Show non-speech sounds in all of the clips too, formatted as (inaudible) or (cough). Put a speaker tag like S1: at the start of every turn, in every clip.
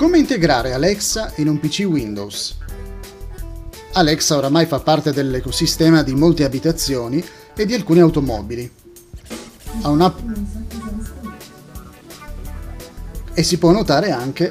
S1: Come integrare Alexa in un PC Windows? Alexa oramai fa parte dell'ecosistema di molte abitazioni e di alcune automobili. Ha un'app e si può notare anche,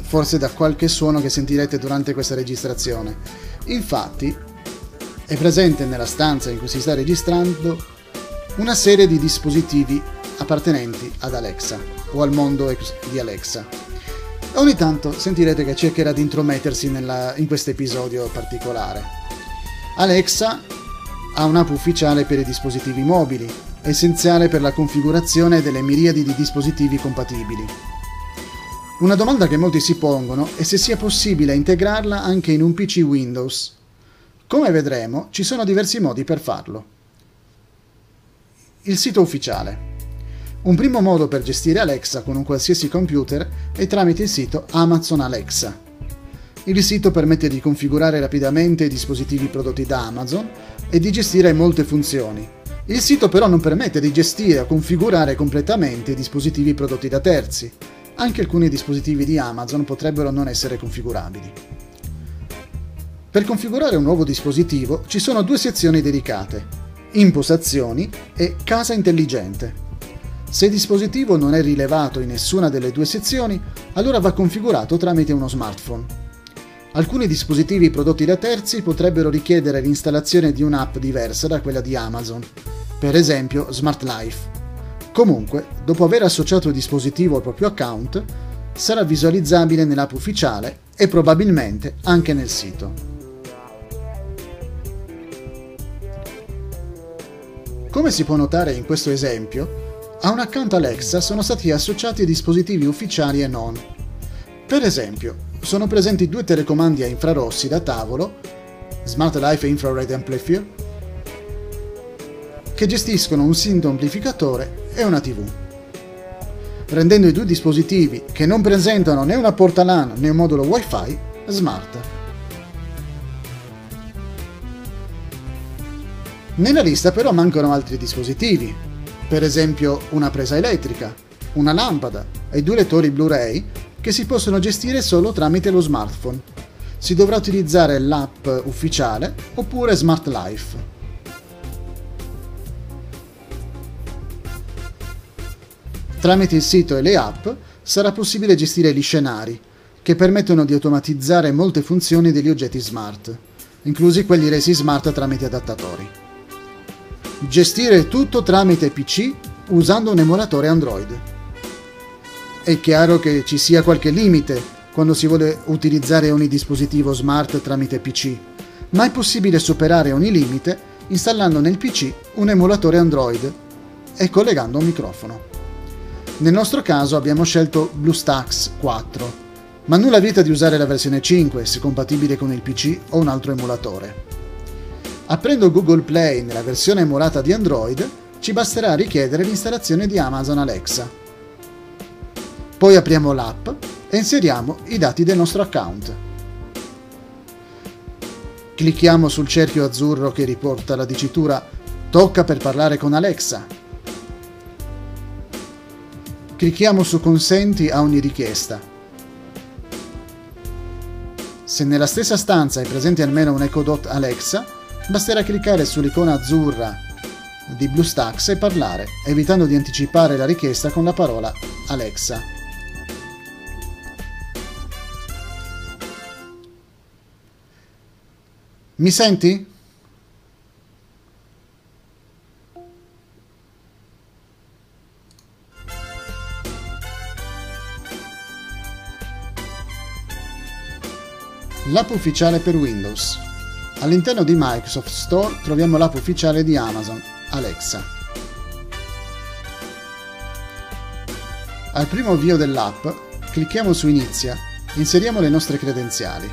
S1: forse da qualche suono che sentirete durante questa registrazione. Infatti, è presente nella stanza in cui si sta registrando una serie di dispositivi appartenenti ad Alexa o al mondo di Alexa. Ogni tanto sentirete che cercherà di intromettersi nella, in questo episodio particolare. Alexa ha un'app ufficiale per i dispositivi mobili, essenziale per la configurazione delle miriadi di dispositivi compatibili. Una domanda che molti si pongono è se sia possibile integrarla anche in un PC Windows. Come vedremo, ci sono diversi modi per farlo. Il sito ufficiale. Un primo modo per gestire Alexa con un qualsiasi computer è tramite il sito Amazon Alexa. Il sito permette di configurare rapidamente i dispositivi prodotti da Amazon e di gestire molte funzioni. Il sito però non permette di gestire o configurare completamente i dispositivi prodotti da terzi. Anche alcuni dispositivi di Amazon potrebbero non essere configurabili. Per configurare un nuovo dispositivo ci sono due sezioni dedicate, Impostazioni e Casa intelligente. Se il dispositivo non è rilevato in nessuna delle due sezioni, allora va configurato tramite uno smartphone. Alcuni dispositivi prodotti da terzi potrebbero richiedere l'installazione di un'app diversa da quella di Amazon, per esempio Smart Life. Comunque, dopo aver associato il dispositivo al proprio account, sarà visualizzabile nell'app ufficiale e probabilmente anche nel sito. Come si può notare in questo esempio, a un account Alexa sono stati associati dispositivi ufficiali e non. Per esempio, sono presenti due telecomandi a infrarossi da tavolo, Smart Life Infrared Amplifier, che gestiscono un synth amplificatore e una TV, rendendo i due dispositivi, che non presentano né una porta LAN né un modulo Wi-Fi, smart. Nella lista però mancano altri dispositivi, per esempio una presa elettrica, una lampada e due lettori Blu-ray che si possono gestire solo tramite lo smartphone. Si dovrà utilizzare l'app ufficiale oppure Smart Life. Tramite il sito e le app sarà possibile gestire gli scenari, che permettono di automatizzare molte funzioni degli oggetti smart, inclusi quelli resi smart tramite adattatori gestire tutto tramite PC usando un emulatore Android. È chiaro che ci sia qualche limite quando si vuole utilizzare ogni dispositivo smart tramite PC, ma è possibile superare ogni limite installando nel PC un emulatore Android e collegando un microfono. Nel nostro caso abbiamo scelto BlueStacks 4, ma nulla vieta di usare la versione 5 se compatibile con il PC o un altro emulatore. Aprendo Google Play nella versione emulata di Android, ci basterà richiedere l'installazione di Amazon Alexa. Poi apriamo l'app e inseriamo i dati del nostro account. Clicchiamo sul cerchio azzurro che riporta la dicitura Tocca per parlare con Alexa. Clicchiamo su Consenti a ogni richiesta. Se nella stessa stanza è presente almeno un Echo Dot Alexa, basterà cliccare sull'icona azzurra di BlueStacks e parlare, evitando di anticipare la richiesta con la parola Alexa. Mi senti? L'app ufficiale per Windows. All'interno di Microsoft Store troviamo l'app ufficiale di Amazon, Alexa. Al primo avvio dell'app, clicchiamo su Inizia e inseriamo le nostre credenziali.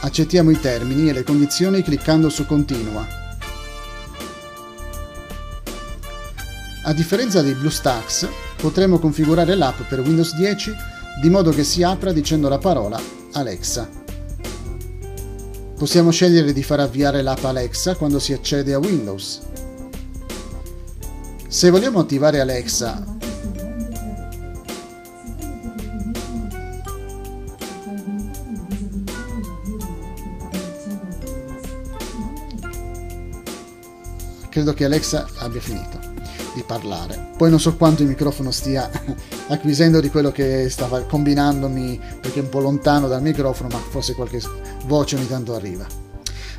S1: Accettiamo i termini e le condizioni cliccando su Continua. A differenza di BlueStacks, potremo configurare l'app per Windows 10 di modo che si apra dicendo la parola Alexa. Possiamo scegliere di far avviare l'app Alexa quando si accede a Windows. Se vogliamo attivare Alexa, credo che Alexa abbia finito di parlare. Poi non so quanto il microfono stia (laughs) acquisendo di quello che stava combinandomi, perché è un po' lontano dal microfono, ma forse qualche voce ogni tanto arriva.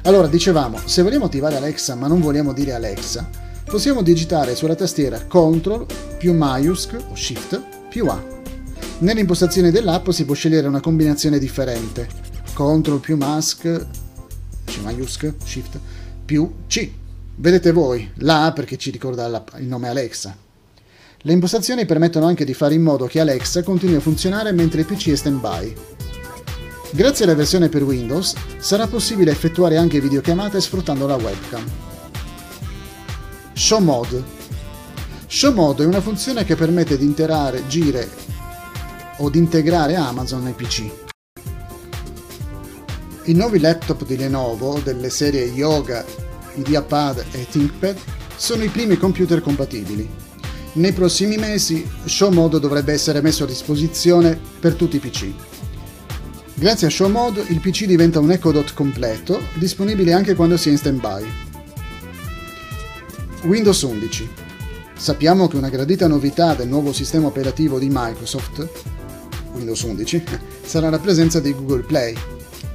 S1: Allora, dicevamo, se vogliamo attivare Alexa ma non vogliamo dire Alexa, possiamo digitare sulla tastiera CTRL più MAIUSC o SHIFT più A. Nelle impostazioni dell'app si può scegliere una combinazione differente. CTRL più MASC, C maiusc, SHIFT più C. Vedete voi, la A perché ci ricorda il nome Alexa. Le impostazioni permettono anche di fare in modo che Alexa continui a funzionare mentre il PC è stand-by. Grazie alla versione per Windows sarà possibile effettuare anche videochiamate sfruttando la webcam. Show Mode Show Mode è una funzione che permette di interagire o di integrare Amazon nei PC. I nuovi laptop di Lenovo delle serie Yoga IdeaPad e ThinkPad sono i primi computer compatibili. Nei prossimi mesi ShowMode dovrebbe essere messo a disposizione per tutti i PC. Grazie a ShowMode il PC diventa un Echo Dot completo, disponibile anche quando si è in stand-by. Windows 11. Sappiamo che una gradita novità del nuovo sistema operativo di Microsoft, Windows 11, (laughs) sarà la presenza di Google Play,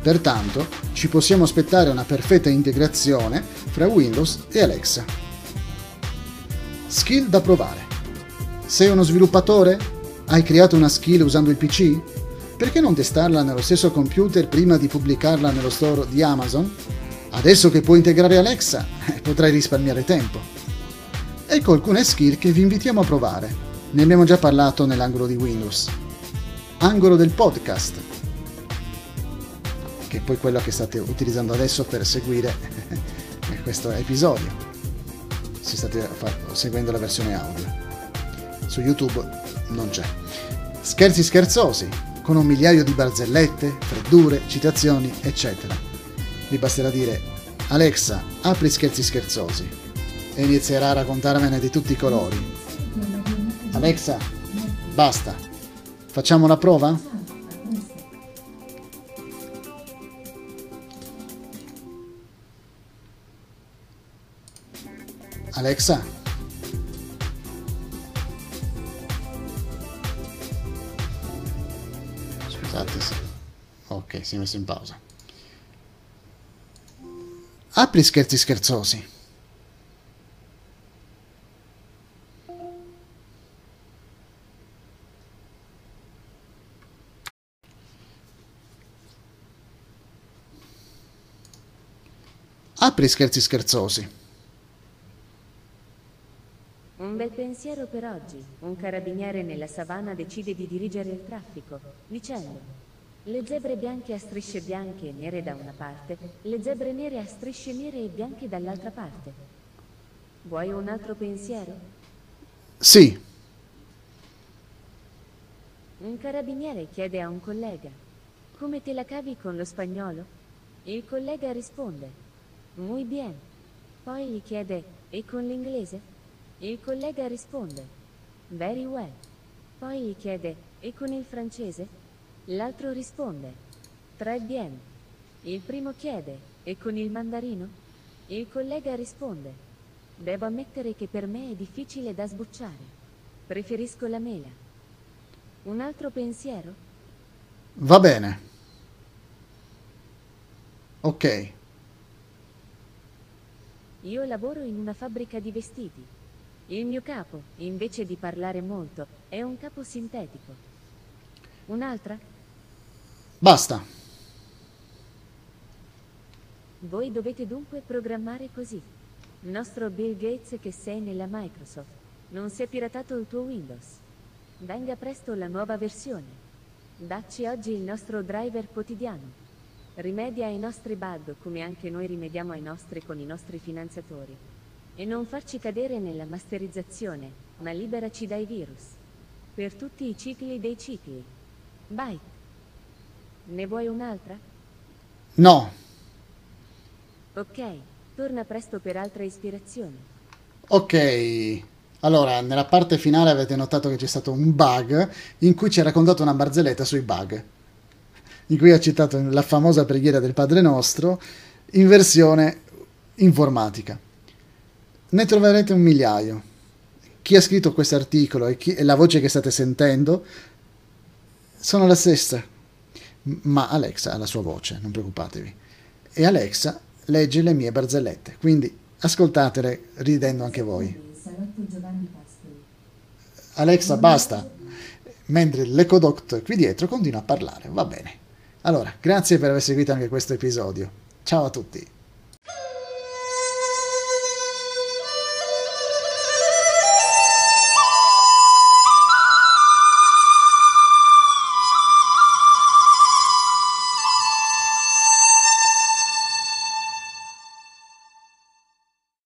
S1: Pertanto ci possiamo aspettare una perfetta integrazione fra Windows e Alexa. Skill da provare. Sei uno sviluppatore? Hai creato una skill usando il PC? Perché non testarla nello stesso computer prima di pubblicarla nello store di Amazon? Adesso che puoi integrare Alexa, potrai risparmiare tempo. Ecco alcune skill che vi invitiamo a provare. Ne abbiamo già parlato nell'angolo di Windows. Angolo del podcast che è poi quello che state utilizzando adesso per seguire (laughs) questo episodio, se state seguendo la versione audio. Su YouTube non c'è. Scherzi scherzosi, con un migliaio di barzellette, freddure, citazioni, eccetera. Vi basterà dire Alexa, apri scherzi scherzosi e inizierà a raccontarmene di tutti i colori. Alexa, basta. Facciamo la prova? Alexa. Si è messo in pausa. Apri scherzi scherzosi. Apri scherzi scherzosi.
S2: Un bel pensiero per oggi. Un carabiniere nella savana decide di dirigere il traffico, dicendo le zebre bianche a strisce bianche e nere da una parte, le zebre nere a strisce nere e bianche dall'altra parte. Vuoi un altro pensiero?
S1: Sì.
S2: Un carabiniere chiede a un collega, come te la cavi con lo spagnolo? Il collega risponde, muy bien. Poi gli chiede, e con l'inglese? Il collega risponde, very well. Poi gli chiede, e con il francese? L'altro risponde, très bien. Il primo chiede, e con il mandarino? Il collega risponde, devo ammettere che per me è difficile da sbucciare. Preferisco la mela. Un altro pensiero?
S1: Va bene. Ok.
S2: Io lavoro in una fabbrica di vestiti. Il mio capo, invece di parlare molto, è un capo sintetico. Un'altra?
S1: Basta.
S2: Voi dovete dunque programmare così. Nostro Bill Gates che sei nella Microsoft. Non si è piratato il tuo Windows. Venga presto la nuova versione. Dacci oggi il nostro driver quotidiano. Rimedia ai nostri bug come anche noi rimediamo ai nostri con i nostri finanziatori. E non farci cadere nella masterizzazione, ma liberaci dai virus. Per tutti i cicli dei cicli. Byte. Ne vuoi un'altra?
S1: No.
S2: Ok, torna presto per altre ispirazioni.
S1: Ok. Allora, nella parte finale avete notato che c'è stato un bug in cui ci ha raccontato una barzelletta sui bug, in cui ha citato la famosa preghiera del Padre Nostro in versione informatica. ne troverete un migliaio. Chi ha scritto questo articolo e, chi, e la voce che state sentendo sono la stessa, ma Alexa ha la sua voce, non preoccupatevi. E Alexa legge le mie barzellette, quindi ascoltatele ridendo anche voi. Alexa, basta. Mentre l'Ecodoct qui dietro continua a parlare, va bene. Allora, grazie per aver seguito anche questo episodio. Ciao a tutti.